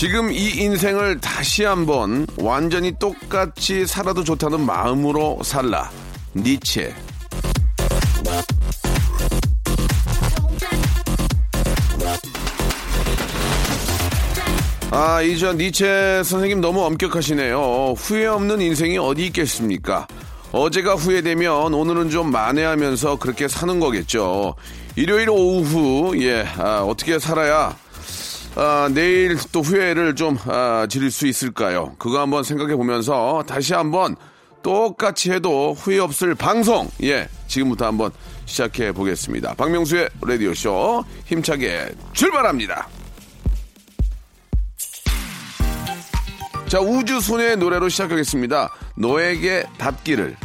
지금 이 인생을 다시 한번 완전히 똑같이 살아도 좋다는 마음으로 살라 니체 아, 이전 니체 선생님 너무 엄격하시네요. 후회 없는 인생이 어디 있겠습니까? 어제가 후회되면 오늘은 좀 만회하면서 그렇게 사는 거겠죠. 일요일 오후, 예, 아, 어떻게 살아야, 아, 내일 또 후회를 좀, 아, 지를 수 있을까요? 그거 한번 생각해 보면서 다시 한번 똑같이 해도 후회 없을 방송, 예, 지금부터 한번 시작해 보겠습니다. 박명수의 라디오 쇼 힘차게 출발합니다. 자, 우주소녀의 노래로 시작하겠습니다. 너에게 닿기를.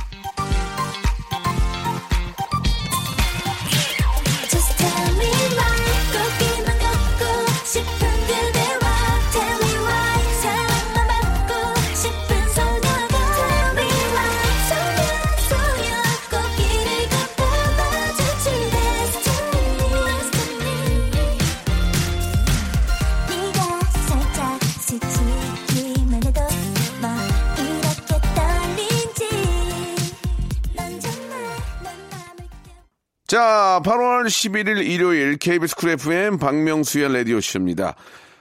자, 8월 11일 일요일 KBS 쿨 FM 박명수의 라디오쇼입니다.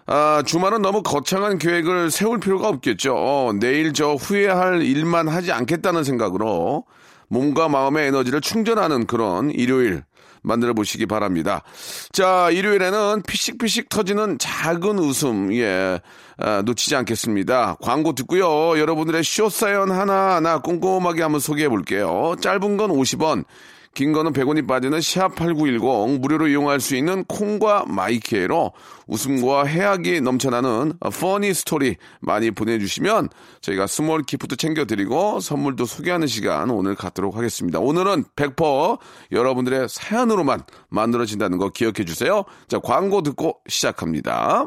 아, 주말은 너무 거창한 계획을 세울 필요가 없겠죠. 어, 내일 저 후회할 일만 하지 않겠다는 생각으로 몸과 마음의 에너지를 충전하는 그런 일요일 만들어 보시기 바랍니다. 자, 일요일에는 피식피식 터지는 작은 웃음, 예, 아, 놓치지 않겠습니다. 광고 듣고요. 여러분들의 쇼 사연 하나하나 꼼꼼하게 한번 소개해 볼게요. 짧은 건 50원, 긴 거는 100원이 빠지는 샵8910 무료로 이용할 수 있는 콩과 마이K로 웃음과 해학이 넘쳐나는 funny story 많이 보내주시면 저희가 small gift 챙겨드리고 선물도 소개하는 시간 오늘 갖도록 하겠습니다. 오늘은 100% 여러분들의 사연으로만 만들어진다는 거 기억해 주세요. 자, 광고 듣고 시작합니다.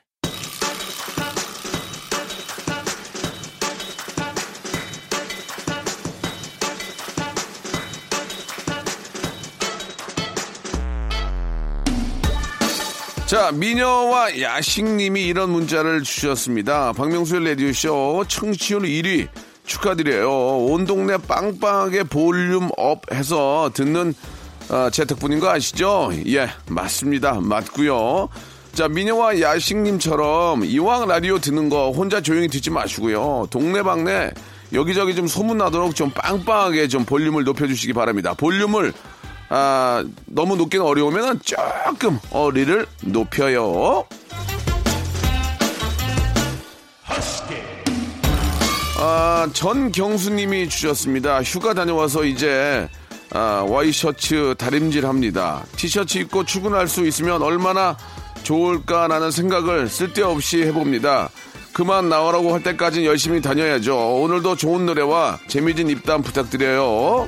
자, 미녀와 야식님이 이런 문자를 주셨습니다. 박명수의 라디오쇼 청취율 1위 축하드려요. 온 동네 빵빵하게 volume up 해서 듣는 어, 제 덕분인 거 아시죠? 예, 맞습니다. 맞고요. 자, 미녀와 야식님처럼 이왕 라디오 듣는 거 혼자 조용히 듣지 마시고요. 동네방네 여기저기 좀 소문나도록 좀 빵빵하게 좀 볼륨을 높여주시기 바랍니다. 볼륨을 아, 너무 높기는 어려우면 조금 어리를 높여요. 아, 전경수님이 주셨습니다. 휴가 다녀와서 이제 아, 와이셔츠 다림질 합니다. 티셔츠 입고 출근할 수 있으면 얼마나 좋을까라는 생각을 쓸데없이 해봅니다. 그만 나오라고 할 때까지 열심히 다녀야죠. 오늘도 좋은 노래와 재미진 입담 부탁드려요.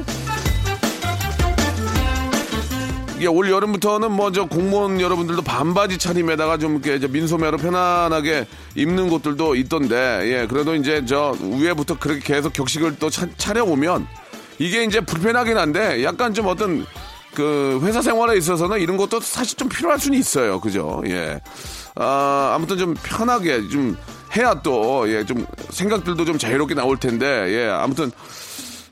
이게 올 여름부터는 뭐 저 공무원 여러분들도 반바지 차림에다가 좀 이렇게 저 민소매로 편안하게 입는 곳들도 있던데 예 그래도 이제 저 위에부터 그렇게 계속 격식을 또 차, 차려오면 이게 이제 불편하긴 한데 약간 좀 어떤 그 회사 생활에 있어서는 이런 것도 사실 좀 필요할 수는 있어요. 그죠? 예. 아, 아무튼 좀 편하게 좀 해야 또 예 좀 생각들도 좀 자유롭게 나올 텐데 예 아무튼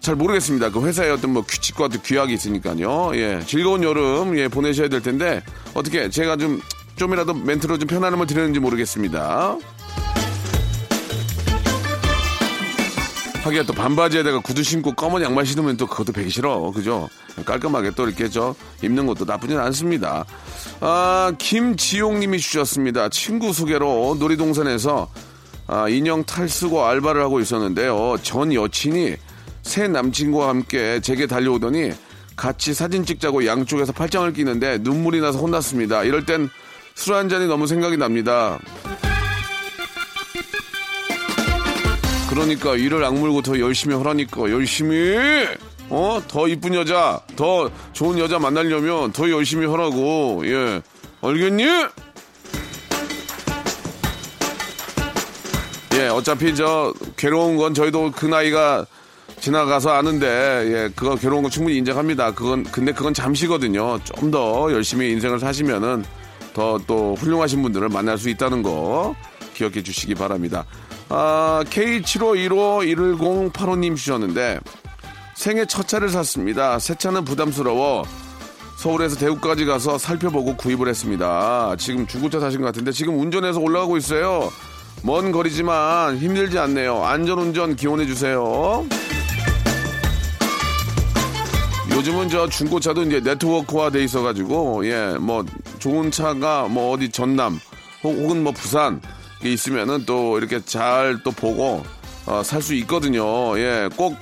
잘 모르겠습니다. 그 회사의 어떤 뭐 규칙과 또 규약이 있으니까요. 예, 즐거운 여름 예 보내셔야 될 텐데 어떻게 제가 좀 좀이라도 멘트로 좀 편안함을 드리는지 모르겠습니다. 하기야 또 반바지에다가 구두 신고 검은 양말 신으면 또 그것도 배기 싫어. 그죠? 깔끔하게 또 이렇게 저 입는 것도 나쁘진 않습니다. 아, 김지용 님이 주셨습니다. 친구 소개로 놀이동산에서 아, 인형 탈 쓰고 알바를 하고 있었는데요. 전 여친이 새 남친과 함께 제게 달려오더니 같이 사진 찍자고 양쪽에서 팔짱을 끼는데 눈물이 나서 혼났습니다. 이럴 땐 술 한 잔이 너무 생각이 납니다. 그러니까 이를 악물고 더 열심히 하라니까 열심히 어 더 이쁜 여자 더 좋은 여자 만나려면 더 열심히 하라고 예 알겠니? 예 어차피 저 괴로운 건 저희도 그 나이가 지나가서 아는데 예 그거 괴로운 거 충분히 인정합니다 그건 근데 그건 잠시거든요 좀 더 열심히 인생을 사시면은 더 또 훌륭하신 분들을 만날 수 있다는 거 기억해 주시기 바랍니다. 아, K75151085님 주셨는데 생애 첫 차를 샀습니다. 새 차는 부담스러워 서울에서 대구까지 가서 살펴보고 구입을 했습니다. 지금 중고차 사신 것 같은데 지금 운전해서 올라가고 있어요. 먼 거리지만 힘들지 않네요. 안전운전 기원해 주세요. 요즘은 저 중고차도 이제 네트워크화 돼 있어가지고 예 뭐 좋은 차가 뭐 어디 전남 혹- 혹은 뭐 부산 있으면은 또 이렇게 잘 또 보고 어, 살 수 있거든요. 예 꼭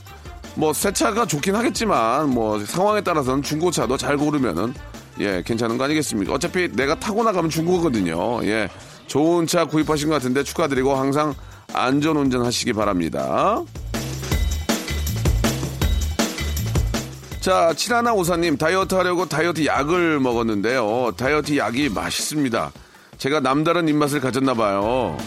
뭐 새 차가 좋긴 하겠지만 뭐 상황에 따라서는 중고차도 잘 고르면은 예 괜찮은 거 아니겠습니까? 어차피 내가 타고 나가면 중고거든요. 예 좋은 차 구입하신 것 같은데 축하드리고 항상 안전 운전 하시기 바랍니다. 자, 칠하나 오사님, 다이어트 하려고 다이어트 약을 먹었는데요. 다이어트 약이 맛있습니다. 제가 남다른 입맛을 가졌나봐요.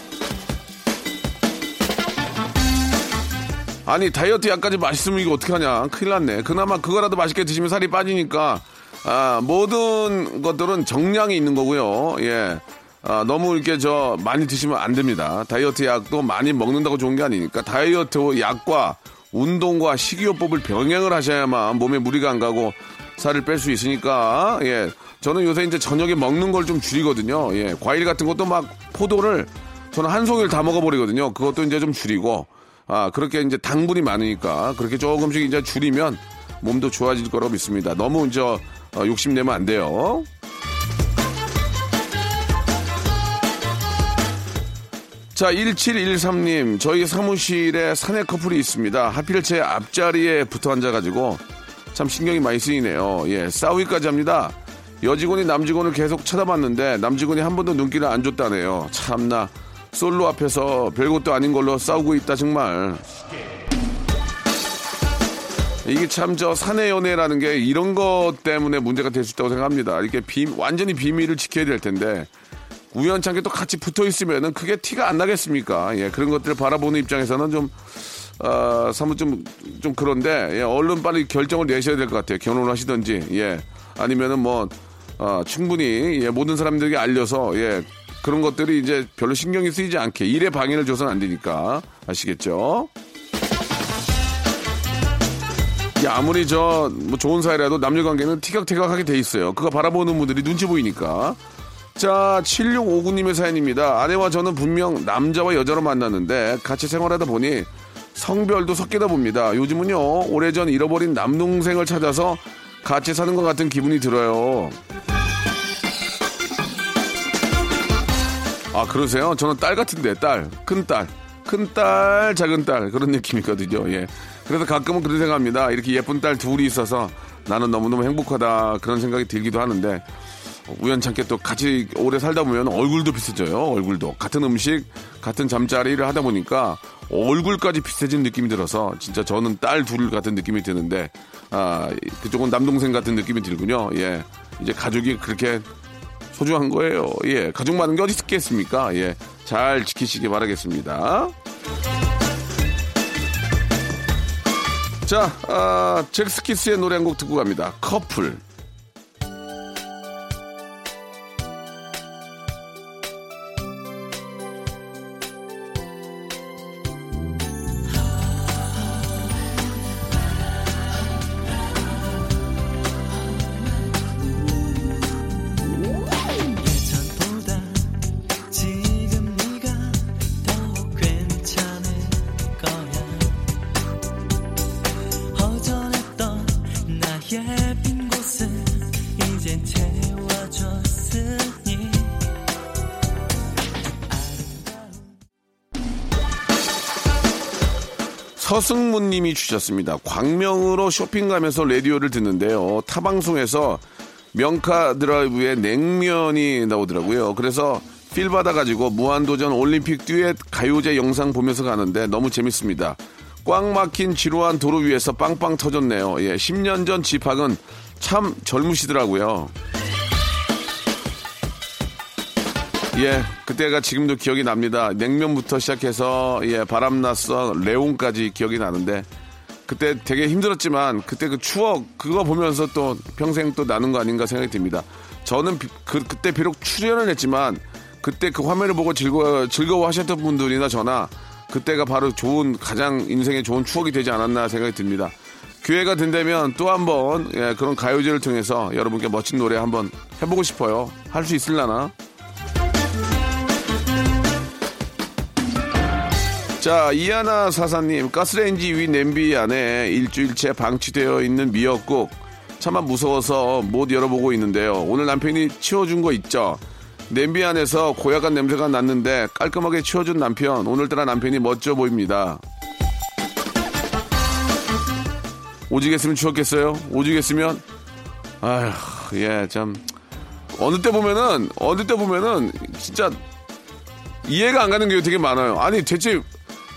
아니, 다이어트 약까지 맛있으면 이거 어떡하냐. 큰일 났네. 그나마 그거라도 맛있게 드시면 살이 빠지니까, 아, 모든 것들은 정량이 있는 거고요. 예. 아, 너무 이렇게 저 많이 드시면 안 됩니다. 다이어트 약도 많이 먹는다고 좋은 게 아니니까 다이어트 약과 운동과 식이요법을 병행을 하셔야만 몸에 무리가 안 가고 살을 뺄 수 있으니까 예. 저는 요새 이제 저녁에 먹는 걸 좀 줄이거든요. 예. 과일 같은 것도 막 포도를 저는 한 송이를 다 먹어버리거든요. 그것도 이제 좀 줄이고 아 그렇게 이제 당분이 많으니까 그렇게 조금씩 이제 줄이면 몸도 좋아질 거라고 믿습니다. 너무 이제 어, 욕심내면 안 돼요. 자, 1713님, 저희 사무실에 사내 커플이 있습니다. 하필 제 앞자리에 붙어 앉아가지고 참 신경이 많이 쓰이네요. 예, 싸우기까지 합니다. 여직원이 남직원을 계속 쳐다봤는데 남직원이 한 번도 눈길을 안 줬다네요. 참나, 솔로 앞에서 별것도 아닌 걸로 싸우고 있다, 정말. 이게 참 저 사내 연애라는 게 이런 것 때문에 문제가 될 수 있다고 생각합니다. 이렇게 비, 완전히 비밀을 지켜야 될 텐데 우연찮게 또 같이 붙어 있으면은 그게 티가 안 나겠습니까? 예, 그런 것들을 바라보는 입장에서는 좀, 어, 사뭇 좀, 좀 그런데, 예, 얼른 빨리 결정을 내셔야 될 것 같아요. 결혼을 하시든지, 예. 아니면은 뭐, 어, 충분히, 예, 모든 사람들에게 알려서, 예, 그런 것들이 이제 별로 신경이 쓰이지 않게 일에 방해를 줘서는 안 되니까. 아시겠죠? 이게 아무리 저, 뭐 좋은 사이라도 남녀 관계는 티격태격하게 돼 있어요. 그거 바라보는 분들이 눈치 보이니까. 자, 7659님의 사연입니다. 아내와 저는 분명 남자와 여자로 만났는데 같이 생활하다 보니 성별도 섞이다 봅니다. 요즘은요, 오래전 잃어버린 남동생을 찾아서 같이 사는 것 같은 기분이 들어요. 아, 그러세요? 저는 딸 같은데, 딸. 큰 딸. 큰 딸, 작은 딸. 그런 느낌이거든요. 예. 그래서 가끔은 그런 생각합니다. 이렇게 예쁜 딸 둘이 있어서 나는 너무너무 행복하다. 그런 생각이 들기도 하는데, 우연찮게 또 같이 오래 살다 보면 얼굴도 비슷해져요. 얼굴도 같은 음식, 같은 잠자리를 하다 보니까 얼굴까지 비슷해진 느낌이 들어서 진짜 저는 딸 둘 같은 느낌이 드는데 아 그쪽은 남동생 같은 느낌이 들군요. 예, 이제 가족이 그렇게 소중한 거예요. 예, 가족 많은 게 어디 있겠습니까? 예, 잘 지키시기 바라겠습니다. 자, 아, 잭스키스의 노래 한 곡 듣고 갑니다. 커플. 서승문 님이 주셨습니다. 광명으로 쇼핑 가면서 라디오를 듣는데요. 타방송에서 명카 드라이브에 냉면이 나오더라고요. 그래서 필 받아가지고 무한도전 올림픽 듀엣 가요제 영상 보면서 가는데 너무 재밌습니다. 꽉 막힌 지루한 도로 위에서 빵빵 터졌네요. 예, 10년 전 집합은 참 젊으시더라고요. 예, 그때가 지금도 기억이 납니다. 냉면부터 시작해서 예, 바람났어 레온까지 기억이 나는데 그때 되게 힘들었지만 그때 그 추억 그거 보면서 또 평생 또 나는 거 아닌가 생각이 듭니다. 저는 비- 그, 그때 비록 출연을 했지만 그때 그 화면을 보고 즐거워 즐거워하셨던 분들이나 저나 그때가 바로 좋은 가장 인생에 좋은 추억이 되지 않았나 생각이 듭니다. 기회가 된다면 또 한번 예, 그런 가요제를 통해서 여러분께 멋진 노래 한번 해보고 싶어요. 할 수 있을라나? 자, 이하나 사사님, 가스레인지 위 냄비 안에 일주일째 방치되어 있는 미역국. 차마 무서워서 못 열어보고 있는데요. 오늘 남편이 치워준 거 있죠? 냄비 안에서 고약한 냄새가 났는데 깔끔하게 치워준 남편. 오늘따라 남편이 멋져 보입니다. 오지겠으면 치웠겠어요? 오지겠으면? 아휴, 예, 참. 어느 때 보면은, 어느 때 보면은, 진짜 이해가 안 가는 게 되게 많아요. 아니 대체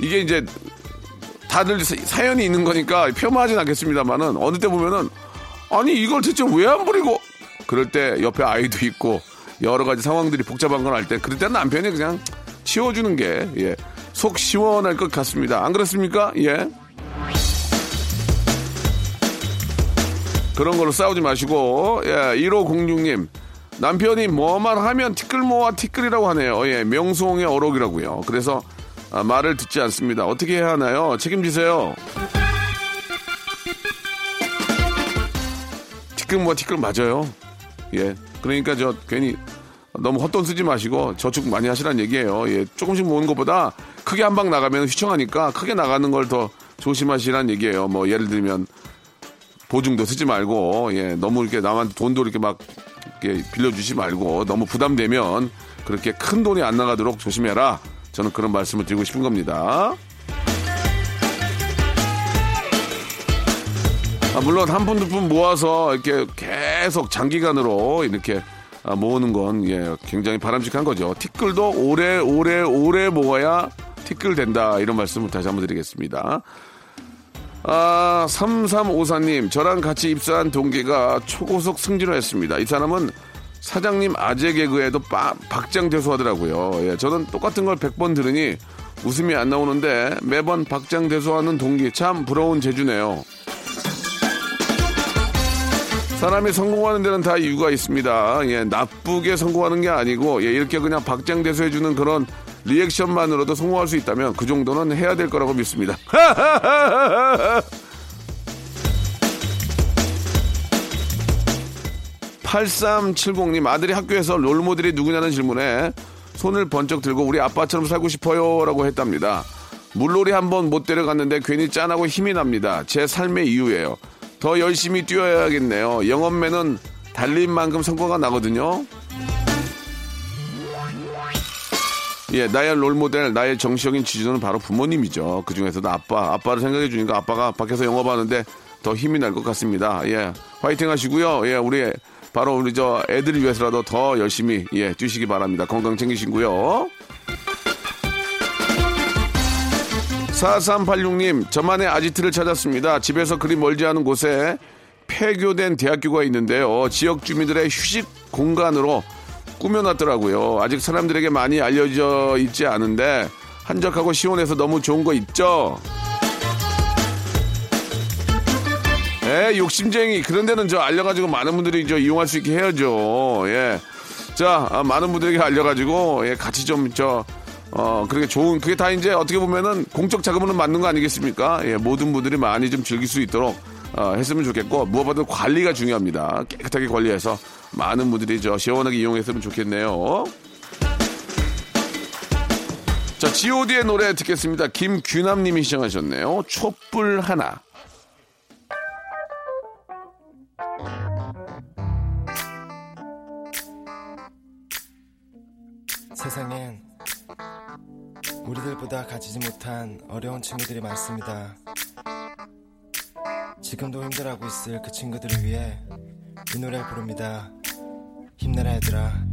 이게 이제 다들 사- 사연이 있는 거니까 폄하하진 않겠습니다만은 어느 때 보면은 아니 이걸 대체 왜안 버리고 그럴 때 옆에 아이도 있고 여러 가지 상황들이 복잡한 걸 알 때 그럴 때 남편이 그냥 치워주는 게 예, 속 시원할 것 같습니다. 안 그렇습니까? 예. 그런 걸로 싸우지 마시고 예, 1506님 남편이 뭐만 하면 티끌모아 티끌이라고 하네요. 예, 명수홍의 어록이라고요. 그래서 아, 말을 듣지 않습니다. 어떻게 해야 하나요? 책임지세요. 티끌모아 티끌 맞아요. 예, 그러니까 저 괜히 너무 헛돈 쓰지 마시고 저축 많이 하시라는 얘기예요. 예, 조금씩 모으는 것보다 크게 한 방 나가면 휘청하니까 크게 나가는 걸 더 조심하시라는 얘기예요. 뭐 예를 들면 보증도 쓰지 말고 예 너무 이렇게 남한테 돈도 이렇게 막 이렇게 빌려주지 말고 너무 부담되면 그렇게 큰 돈이 안 나가도록 조심해라 저는 그런 말씀을 드리고 싶은 겁니다 아, 물론 한 푼 두 푼 모아서 이렇게 계속 장기간으로 이렇게 아, 모으는 건 예, 굉장히 바람직한 거죠 티끌도 오래 오래 오래 모아야 티끌 된다 이런 말씀을 다시 한번 드리겠습니다 아, 3354님, 저랑 같이 입사한 동기가 초고속 승진을 했습니다. 이 사람은 사장님 아재 개그에도 빠, 박장대소 하더라고요. 예, 저는 똑같은 걸 100번 들으니 웃음이 안 나오는데 매번 박장대소하는 동기 참 부러운 재주네요. 사람이 성공하는 데는 다 이유가 있습니다. 예, 나쁘게 성공하는 게 아니고, 예, 이렇게 그냥 박장대소해 주는 그런 리액션만으로도 성공할 수 있다면 그 정도는 해야 될 거라고 믿습니다. 8370님 아들이 학교에서 롤모델이 누구냐는 질문에 손을 번쩍 들고 우리 아빠처럼 살고 싶어요 라고 했답니다. 물놀이 한 번 못 데려갔는데 괜히 짠하고 힘이 납니다. 제 삶의 이유예요. 더 열심히 뛰어야겠네요. 영업매는 달린 만큼 성과가 나거든요. 예, 나의 롤모델, 나의 정치적인 지주는 바로 부모님이죠. 그 중에서도 아빠, 아빠를 생각해 주니까 아빠가 밖에서 영업하는데 더 힘이 날 것 같습니다. 예, 화이팅 하시고요. 예, 우리 바로 우리 저 애들을 위해서라도 더 열심히 예 뛰시기 바랍니다. 건강 챙기시고요. 4386님, 저만의 아지트를 찾았습니다. 집에서 그리 멀지 않은 곳에 폐교된 대학교가 있는데요. 지역 주민들의 휴식 공간으로 꾸며놨더라고요. 아직 사람들에게 많이 알려져 있지 않은데 한적하고 시원해서 너무 좋은 거 있죠? 에 욕심쟁이 그런 데는 저 알려가지고 많은 분들이 저 이용할 수 있게 해야죠. 예. 자 아, 많은 분들에게 알려가지고 예, 같이 좀저 어, 그렇게 좋은, 그게 다 이제 어떻게 보면은 공적 자금으로 만든 거 아니겠습니까? 예, 모든 분들이 많이 좀 즐길 수 있도록, 어, 했으면 좋겠고, 무엇보다 관리가 중요합니다. 깨끗하게 관리해서 많은 분들이 저 시원하게 이용했으면 좋겠네요. 자, GOD의 노래 듣겠습니다. 김규남 님이 시청하셨네요. 촛불 하나. 세상엔 우리들보다 가지지 못한 어려운 친구들이 많습니다. 지금도 힘들어하고 있을 그 친구들을 위해 이 노래를 부릅니다. 힘내라 얘들아.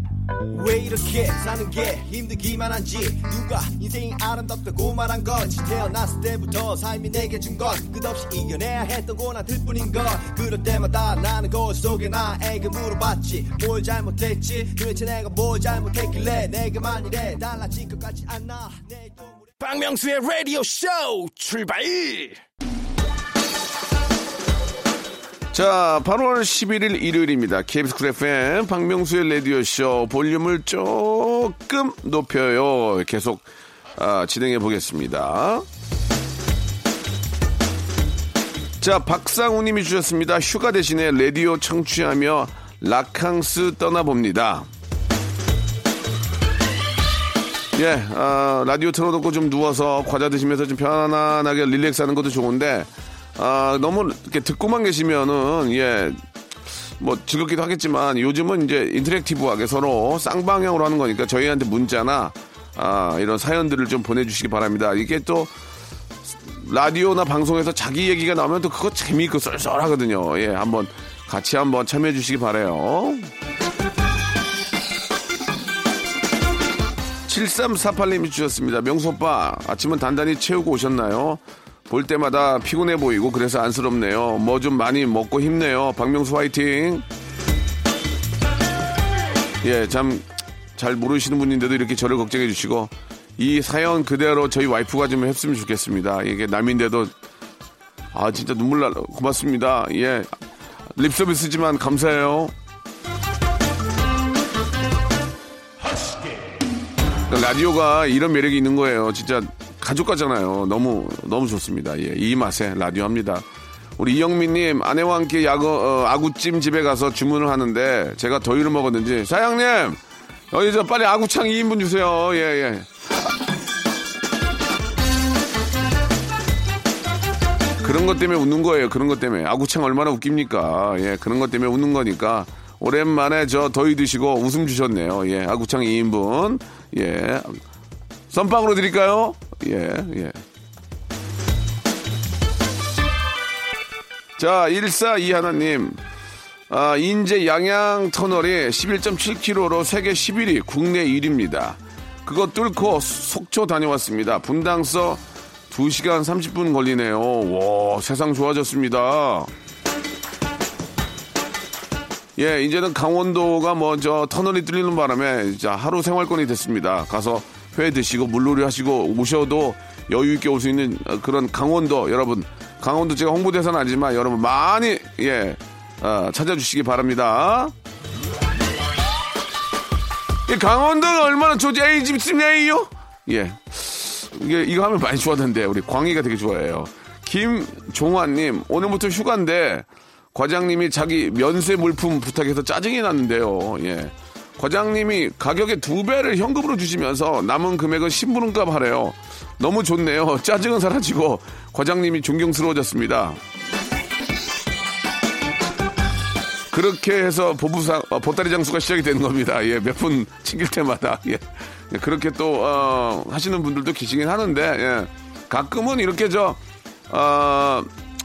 왜 이렇게 사는 게 힘들기만 한지? 누가 인생이 아름답다고 말한 건지 태어났을 때부터 삶이 내게 준 건 끝없이 이겨내야 했던 고난들 뿐인 걸 그럴 때마다 나는 거울 속에 나에게 물어봤지. 뭘 잘못했지? 도대체 내가 뭘 잘못했길래 내게만 이래 달라질 것 같지 내일도 모레- 박명수의 라디오 쇼 출발 자, 8월 11일 일요일입니다. KBS 쿨 FM 박명수의 라디오쇼 볼륨을 조금 높여요. 계속 아, 진행해 보겠습니다. 자, 박상우 님이 주셨습니다. 휴가 대신에 라디오 청취하며 라캉스 떠나봅니다. 예, 아, 라디오 틀어놓고 좀 누워서 과자 드시면서 좀 편안하게 릴렉스 하는 것도 좋은데, 아, 너무 이렇게 듣고만 계시면은, 예, 뭐 즐겁기도 하겠지만 요즘은 이제 인터랙티브하게 서로 쌍방향으로 하는 거니까 저희한테 문자나, 아, 이런 사연들을 좀 보내주시기 바랍니다. 이게 또, 라디오나 방송에서 자기 얘기가 나오면 또 그거 재미있고 쏠쏠하거든요. 예, 한번 같이 한번 참여해 주시기 바래요. 7348님이 주셨습니다. 명수 오빠, 아침은 단단히 채우고 오셨나요? 볼 때마다 피곤해 보이고 그래서 안쓰럽네요. 뭐 좀 많이 먹고 힘내요. 박명수 화이팅! 예, 참 잘 모르시는 분인데도 이렇게 저를 걱정해 주시고 이 사연 그대로 저희 와이프가 좀 했으면 좋겠습니다. 이게 남인데도 아 진짜 눈물 나 고맙습니다. 예, 립 서비스지만 감사해요. 그러니까 라디오가 이런 매력이 있는 거예요. 진짜 가족 같잖아요. 너무 너무 좋습니다. 예, 이 맛에 라디오 합니다. 우리 이영민님 아내와 함께 야구 어, 아구찜 집에 가서 주문을 하는데 제가 더위를 먹었는지 사장님 여기 저 빨리 아구창 2인분 주세요. 예 예. 그런 것 때문에 웃는 거예요. 그런 것 때문에 아구창 얼마나 웃깁니까? 예, 그런 것 때문에 웃는 거니까 오랜만에 저 더위 드시고 웃음 주셨네요. 예, 아구창 2인분. 예. 썬빵으로 드릴까요? 예, 예. 자, 142 하나님. 아, 인제 양양 터널이 11.7km로 세계 11위, 국내 1위입니다. 그거 뚫고 속초 다녀왔습니다. 분당서 2시간 30분 걸리네요. 와, 세상 좋아졌습니다. 예, 이제는 강원도가 뭐 저 터널이 뚫리는 바람에 자 하루 생활권이 됐습니다. 가서 회 드시고 물놀이 하시고 오셔도 여유 있게 올 수 있는 어, 그런 강원도 여러분 강원도 제가 홍보대사는 아니지만 여러분 많이 예 어, 찾아주시기 바랍니다. 이 강원도가 얼마나 좋지? 에이 집sim네요 예. 이게 이거 하면 많이 좋아하던데 우리 광희가 되게 좋아해요. 김종환님 오늘부터 휴가인데 과장님이 자기 면세 물품 부탁해서 짜증이 났는데요. 예. 과장님이 가격의 두 배를 현금으로 주시면서 남은 금액은 신부름값 하래요. 너무 좋네요. 짜증은 사라지고 과장님이 존경스러워졌습니다. 그렇게 해서 보부상 어, 보따리 장수가 시작이 되는 겁니다. 예, 몇 분 챙길 때마다 예. 예, 그렇게 또 어, 하시는 분들도 계시긴 하는데 예. 가끔은 이렇게 저 어,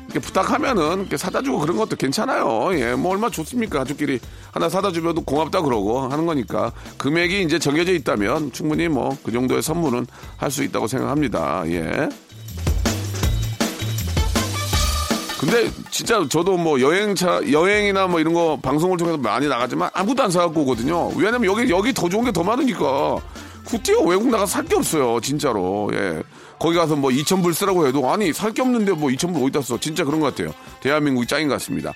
부탁하면은 사다 주고 그런 것도 괜찮아요. 예, 뭐 얼마 좋습니까? 가족끼리 하나 사다 주면도 고맙다 그러고 하는 거니까 금액이 이제 정해져 있다면 충분히 뭐 그 정도의 선물은 할 수 있다고 생각합니다. 예. 근데 진짜 저도 뭐 여행차 여행이나 뭐 이런 거 방송을 통해서 많이 나가지만 아무도 안 사갖고 오거든요. 왜냐면 여기 여기 더 좋은 게 더 많으니까. 구티어 외국 나가 살 게 없어요, 진짜로. 예. 거기 가서 뭐 2,000불 쓰라고 해도 아니 살 게 없는데 뭐 2,000불 어디다 써? 진짜 그런 것 같아요. 대한민국이 짱인 것 같습니다.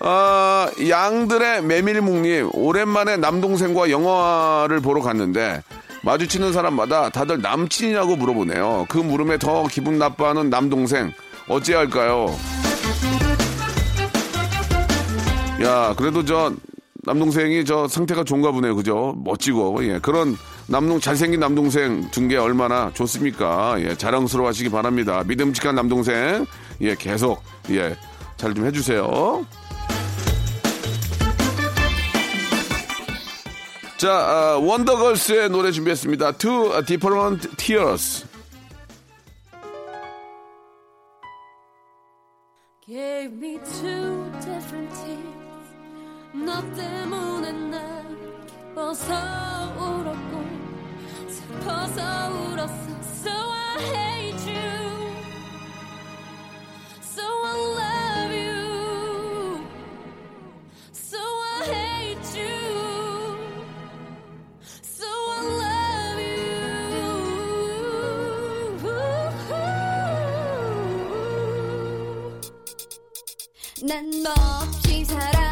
아, 양들의 메밀묵님 오랜만에 남동생과 영화를 보러 갔는데 마주치는 사람마다 다들 남친이냐고 물어보네요. 그 물음에 더 기분 나빠하는 남동생 어찌해야 할까요? 야, 그래도 저 남동생이 저 상태가 좋은가 보네요. 그죠? 멋지고. 예. 그런 남동 잘생긴 남동생 둔게 얼마나 좋습니까? 예. 자랑스러워 하시기 바랍니다. 믿음직한 남동생. 예, 계속 예. 잘 좀 해 주세요. 자, 아, 원더걸스의 노래 준비했습니다. Two Different two different tears 너 때문에 난 기뻐서 울었고 슬퍼서 울었어 So I hate you So I love you So I hate you So I love you 난 몹시 살아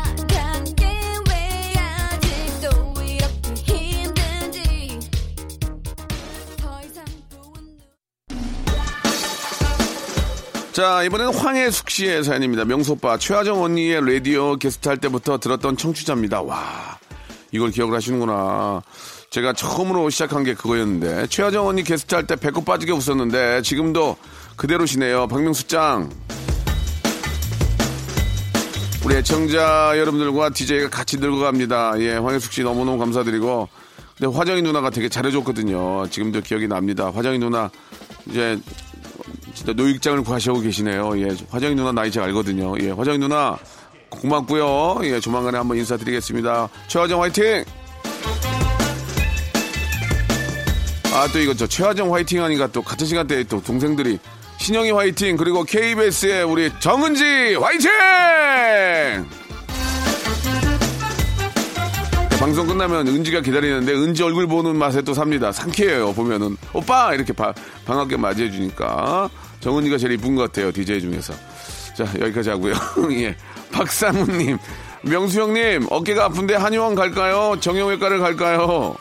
자, 이번에는 황혜숙 씨의 사연입니다. 명소빠, 최하정 언니의 라디오 게스트 할 때부터 들었던 청취자입니다. 와, 이걸 기억을 하시는구나. 제가 처음으로 시작한 게 그거였는데, 최하정 언니 게스트 할 때 배꼽 빠지게 웃었는데, 지금도 그대로시네요. 박명수 짱. 우리 애청자 여러분들과 DJ가 같이 들고 갑니다. 예, 황혜숙 씨 너무너무 감사드리고, 근데 화정이 누나가 되게 잘해줬거든요. 지금도 기억이 납니다. 화정이 누나, 이제 노익장을 구하시고 계시네요. 예, 화정이 누나 나이 잘 알거든요. 예, 화정이 누나 고맙고요. 예, 조만간에 한번 인사드리겠습니다. 최화정 화이팅! 아, 또 이거 저 최화정 화이팅 하니까 또 같은 시간대에 또 동생들이 신영이 화이팅! 그리고 KBS의 우리 정은지 화이팅! 방송 끝나면 은지가 기다리는데 은지 얼굴 보는 맛에 또 삽니다. 상쾌해요. 보면은 오빠 이렇게 바- 반갑게 맞이해 주니까 정은이가 제일 이쁜 것 같아요. DJ 중에서. 자 여기까지 하고요. 예, 박상훈님, 명수 형님 어깨가 아픈데 한의원 갈까요? 정형외과를 갈까요?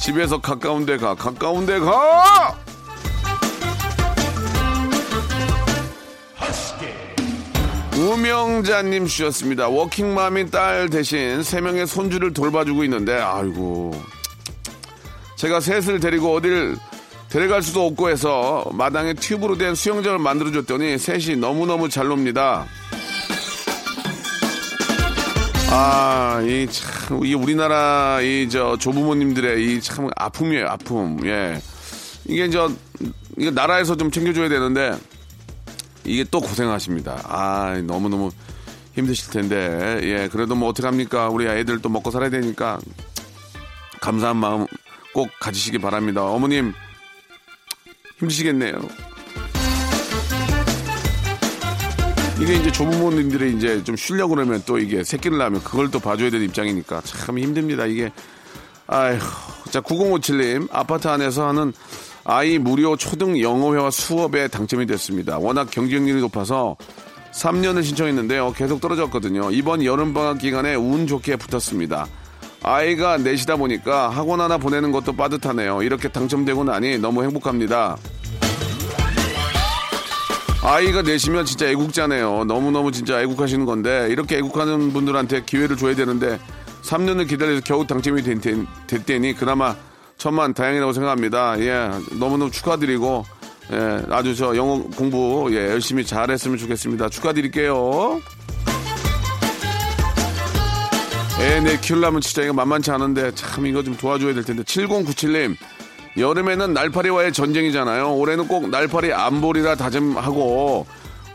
집에서 가까운 데 가, 가까운 데 가! 우명자님 주셨습니다. 워킹맘인 딸 대신 세 명의 손주를 돌봐주고 있는데, 아이고. 제가 셋을 데리고 어딜 데려갈 수도 없고 해서 마당에 튜브로 된 수영장을 만들어줬더니 셋이 너무너무 잘 놉니다. 아, 이 참, 이 우리나라 이 저 조부모님들의 이 참 아픔이에요, 아픔. 예. 이게 저, 이게 나라에서 좀 챙겨줘야 되는데, 이게 또 고생하십니다. 아, 너무너무 힘드실 텐데. 예, 그래도 뭐 어떡합니까? 우리 애들 또 먹고 살아야 되니까 감사한 마음 꼭 가지시기 바랍니다. 어머님, 힘드시겠네요. 이게 이제 조부모님들이 이제 좀 쉬려고 그러면 또 이게 새끼를 낳으면 그걸 또 봐줘야 되는 입장이니까 참 힘듭니다. 이게, 아휴. 자, 9057님, 아파트 안에서 하는 아이 무료 초등 영어회화 수업에 당첨이 됐습니다. 워낙 경쟁률이 높아서 3년을 신청했는데요. 계속 떨어졌거든요. 이번 여름방학 기간에 운 좋게 붙었습니다. 아이가 넷이다 보니까 학원 하나 보내는 것도 빠듯하네요. 이렇게 당첨되고 나니 너무 행복합니다. 아이가 내시면 진짜 애국자네요. 너무너무 진짜 애국하시는 건데 이렇게 애국하는 분들한테 기회를 줘야 되는데 3년을 기다려서 겨우 당첨이 됐다니 그나마 천만 다행이라고 생각합니다. 예, 너무너무 축하드리고 예, 아주 저 영어 공부 예, 열심히 잘했으면 좋겠습니다. 축하드릴게요. 애, 내 키우려면 진짜 이거 만만치 않은데 참 이거 좀 도와줘야 될 텐데 7097님 여름에는 날파리와의 전쟁이잖아요. 올해는 꼭 날파리 안 버리라 다짐하고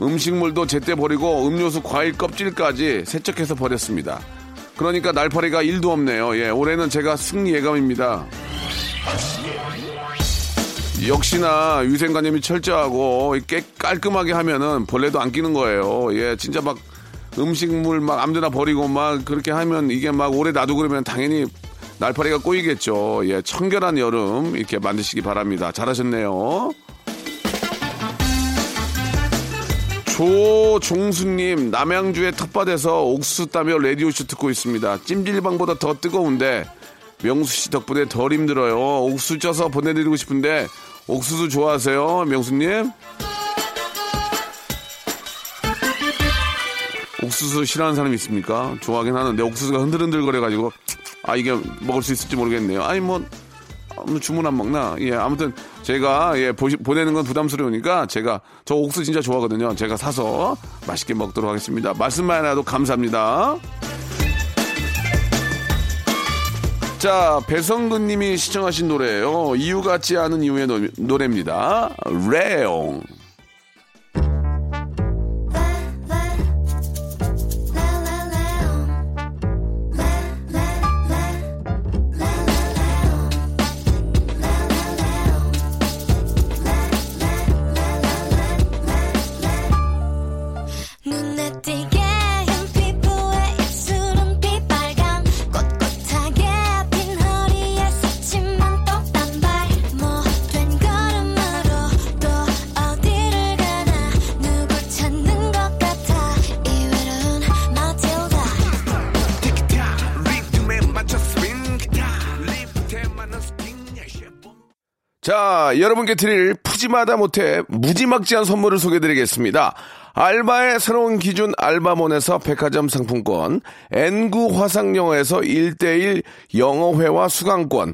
음식물도 제때 버리고 음료수 과일 껍질까지 세척해서 버렸습니다. 그러니까 날파리가 1도 없네요. 예, 올해는 제가 승리 예감입니다. 역시나 위생관념이 철저하고 깨 깔끔하게 하면은 벌레도 안 끼는 거예요. 예, 진짜 막 음식물 막 아무데나 버리고 막 그렇게 하면 이게 막 오래 놔두고 그러면 당연히 날파리가 꼬이겠죠. 예, 청결한 여름 이렇게 만드시기 바랍니다. 잘하셨네요. 조종수님 남양주의 텃밭에서 옥수수 따며 라디오쇼 듣고 있습니다. 찜질방보다 더 뜨거운데 명수 씨 덕분에 덜 힘들어요. 옥수수 쪄서 보내드리고 싶은데 옥수수 좋아하세요, 명수님? 옥수수 싫어하는 사람 있습니까? 좋아하긴 하는데 옥수수가 흔들흔들거려가지고 아 이게 먹을 수 있을지 모르겠네요. 아니 뭐 아무 주문 안 먹나? 예, 아무튼 제가 예 보시, 보내는 건 부담스러우니까 제가 저 옥수 진짜 좋아하거든요. 제가 사서 맛있게 먹도록 하겠습니다. 말씀만 해도 감사합니다. 자, 배성근 님이 시청하신 노래예요. 이유 같지 않은 이유의 노, 노래입니다. 레옹. 자, 여러분께 드릴 푸짐하다 못해 무지막지한 선물을 소개드리겠습니다. 알바의 새로운 기준 알바몬에서 백화점 상품권, N구 화상영어에서 1대1 영어회화 수강권,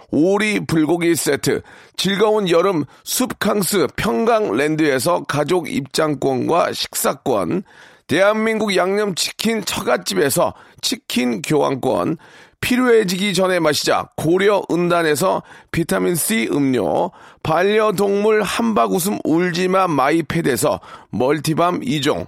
오리 불고기 세트, 즐거운 여름 숲캉스 평강랜드에서 가족 입장권과 식사권, 대한민국 양념치킨 처갓집에서 치킨 교환권, 피로해지기 전에 마시자 고려 은단에서 비타민C 음료, 반려동물 한바구음 울지마 마이패드에서 multi balm 2종,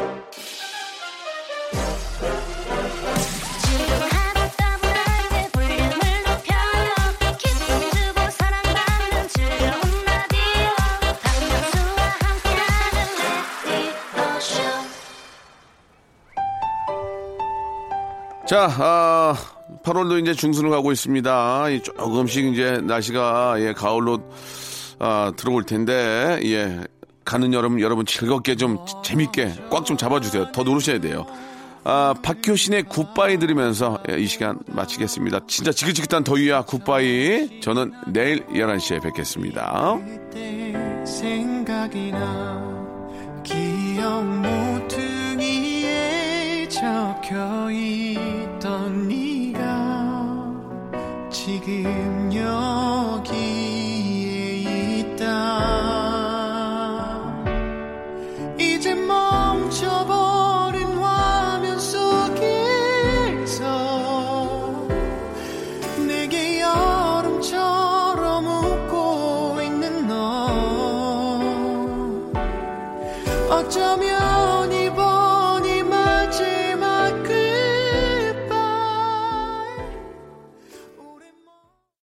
자, 아, 8월도 이제 중순을 가고 있습니다. 이 조금씩 이제 날씨가 예, 가을로 아, 들어올 텐데 예. 가는 여름 여러분 즐겁게 좀 재밌게 꽉 좀 잡아주세요. 더 노르셔야 돼요. 아, 박효신의 굿바이 들으면서 예, 이 시간 마치겠습니다. 진짜 지긋지긋한 더위야 굿바이. 저는 내일 11시에 뵙겠습니다. 그때 생각이 나 기억 모퉁이에 적혀 seeking.